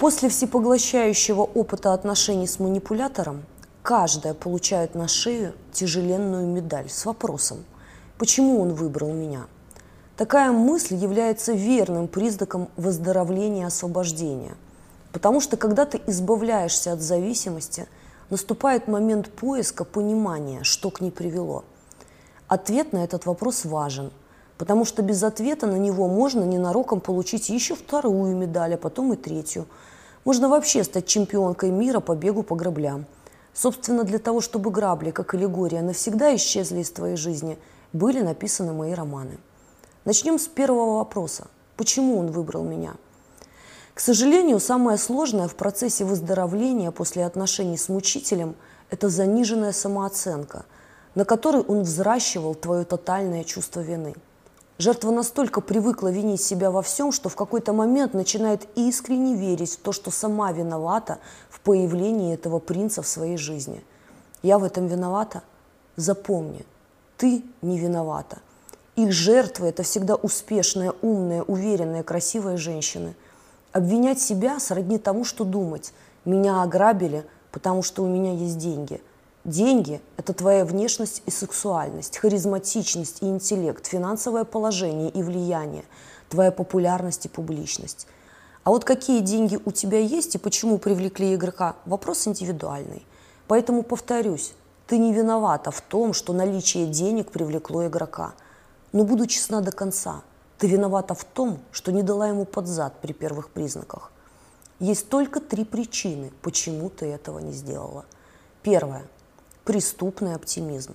После всепоглощающего опыта отношений с манипулятором каждая получает на шею тяжеленную медаль с вопросом, почему он выбрал меня. Такая мысль является верным признаком выздоровления и освобождения. Потому что когда ты избавляешься от зависимости, наступает момент поиска понимания, что к ней привело. Ответ на этот вопрос важен, потому что без ответа на него можно ненароком получить еще вторую медаль, а потом и третью. Можно вообще стать чемпионкой мира по бегу по граблям – Собственно, для того, чтобы грабли, как аллегория, навсегда исчезли из твоей жизни, были написаны мои романы. Начнем с первого вопроса. Почему он выбрал меня? К сожалению, самое сложное в процессе выздоровления после отношений с мучителем – это заниженная самооценка, на которой он взращивал твое тотальное чувство вины – Жертва настолько привыкла винить себя во всем, что в какой-то момент начинает искренне верить в то, что сама виновата в появлении этого принца в своей жизни. Я в этом виновата? Запомни, ты не виновата. Их жертвы – это всегда успешная, умная, уверенная, красивая женщины. Обвинять себя сродни тому, что думать. Меня ограбили, потому что у меня есть деньги – Деньги – это твоя внешность и сексуальность, харизматичность и интеллект, финансовое положение и влияние, твоя популярность и публичность. А вот какие деньги у тебя есть и почему привлекли игрока – вопрос индивидуальный. Поэтому повторюсь, ты не виновата в том, что наличие денег привлекло игрока. Но буду честна до конца, ты виновата в том, что не дала ему под зад при первых признаках. Есть только три причины, почему ты этого не сделала. Первое – преступный оптимизм.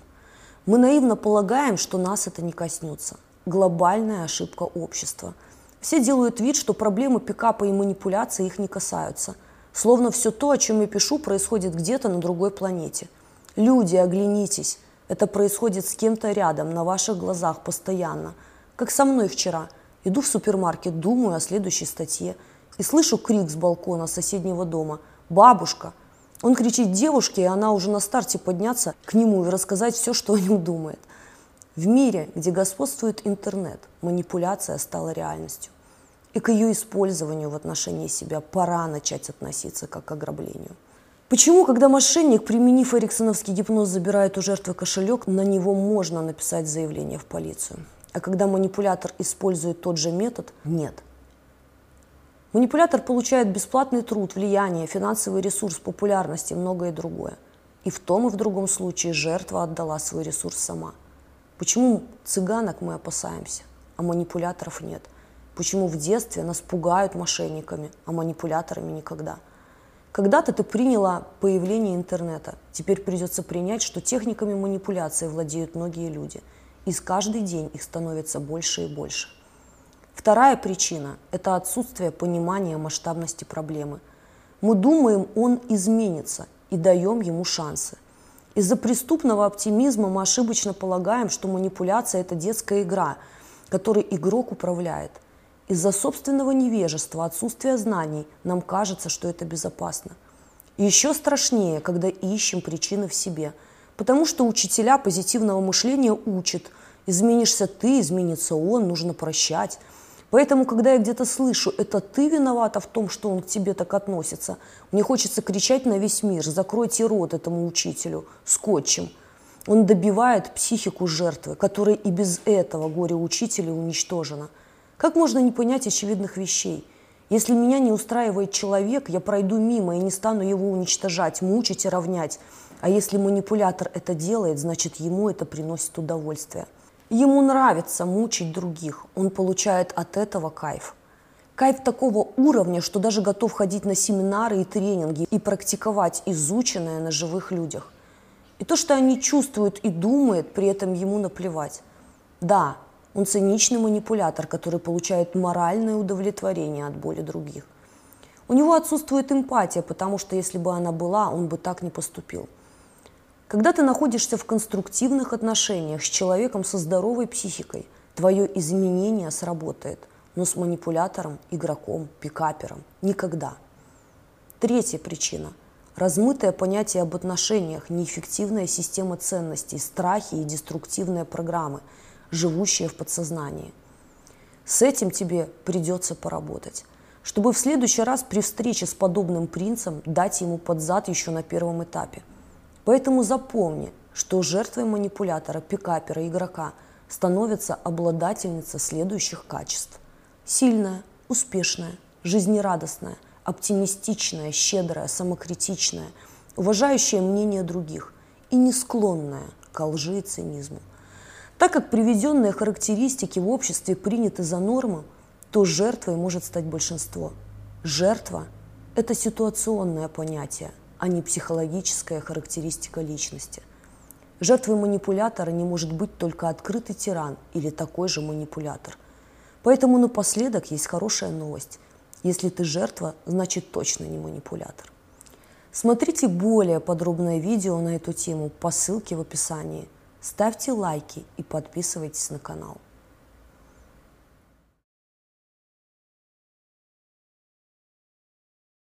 Мы наивно полагаем, что нас это не коснется. Глобальная ошибка общества. Все делают вид, что проблемы пикапа и манипуляции их не касаются. Словно все то, о чем я пишу, происходит где-то на другой планете. Люди, оглянитесь. Это происходит с кем-то рядом, на ваших глазах, постоянно. Как со мной вчера. Иду в супермаркет, думаю о следующей статье. И слышу крик с балкона соседнего дома. «Бабушка!» Он кричит девушке, и она уже на старте подняться к нему и рассказать все, что о нем думает. В мире, где господствует интернет, манипуляция стала реальностью. И к ее использованию в отношении себя пора начать относиться как к ограблению. Почему, когда мошенник, применив эриксоновский гипноз, забирает у жертвы кошелек, на него можно написать заявление в полицию? А когда манипулятор использует тот же метод, нет – Манипулятор получает бесплатный труд, влияние, финансовый ресурс, популярность и многое другое. И в том и в другом случае жертва отдала свой ресурс сама. Почему цыганок мы опасаемся, а манипуляторов нет? Почему в детстве нас пугают мошенниками, а манипуляторами никогда? Когда-то ты приняла появление интернета. Теперь придется принять, что техниками манипуляции владеют многие люди. И с каждый день их становится больше и больше. Вторая причина – это отсутствие понимания масштабности проблемы. Мы думаем, он изменится и даем ему шансы. Из-за преступного оптимизма мы ошибочно полагаем, что манипуляция – это детская игра, которой игрок управляет. Из-за собственного невежества, отсутствия знаний нам кажется, что это безопасно. И еще страшнее, когда ищем причины в себе, потому что учителя позитивного мышления учат – изменишься ты, изменится он, нужно прощать – Поэтому, когда я где-то слышу, это ты виновата в том, что он к тебе так относится, мне хочется кричать на весь мир, закройте рот этому учителю скотчем. Он добивает психику жертвы, которая и без этого горе-учителя уничтожена. Как можно не понять очевидных вещей? Если меня не устраивает человек, я пройду мимо и не стану его уничтожать, мучить и равнять. А если манипулятор это делает, значит ему это приносит удовольствие. Ему нравится мучить других, он получает от этого кайф. Кайф такого уровня, что даже готов ходить на семинары и тренинги и практиковать изученное на живых людях. И то, что они чувствуют и думают, при этом ему наплевать. Да, он циничный манипулятор, который получает моральное удовлетворение от боли других. У него отсутствует эмпатия, потому что если бы она была, он бы так не поступил. Когда ты находишься в конструктивных отношениях с человеком со здоровой психикой, твое изменение сработает, но с манипулятором, игроком, пикапером – никогда. Третья причина – размытое понятие об отношениях, неэффективная система ценностей, страхи и деструктивные программы, живущие в подсознании. С этим тебе придется поработать. чтобы в следующий раз при встрече с подобным принцем дать ему под зад еще на первом этапе. Поэтому запомни, что жертвой манипулятора, пикапера, игрока становится обладательница следующих качеств. Сильная, успешная, жизнерадостная, оптимистичная, щедрая, самокритичная, уважающая мнение других и не склонная к лжи и цинизму. Так как приведенные характеристики в обществе приняты за норму, то жертвой может стать большинство. Жертва – это ситуационное понятие, а не психологическая характеристика личности. Жертвой манипулятора не может быть только открытый тиран или такой же манипулятор. Поэтому напоследок есть хорошая новость. Если ты жертва, значит точно не манипулятор. Смотрите более подробное видео на эту тему по ссылке в описании. Ставьте лайки и подписывайтесь на канал.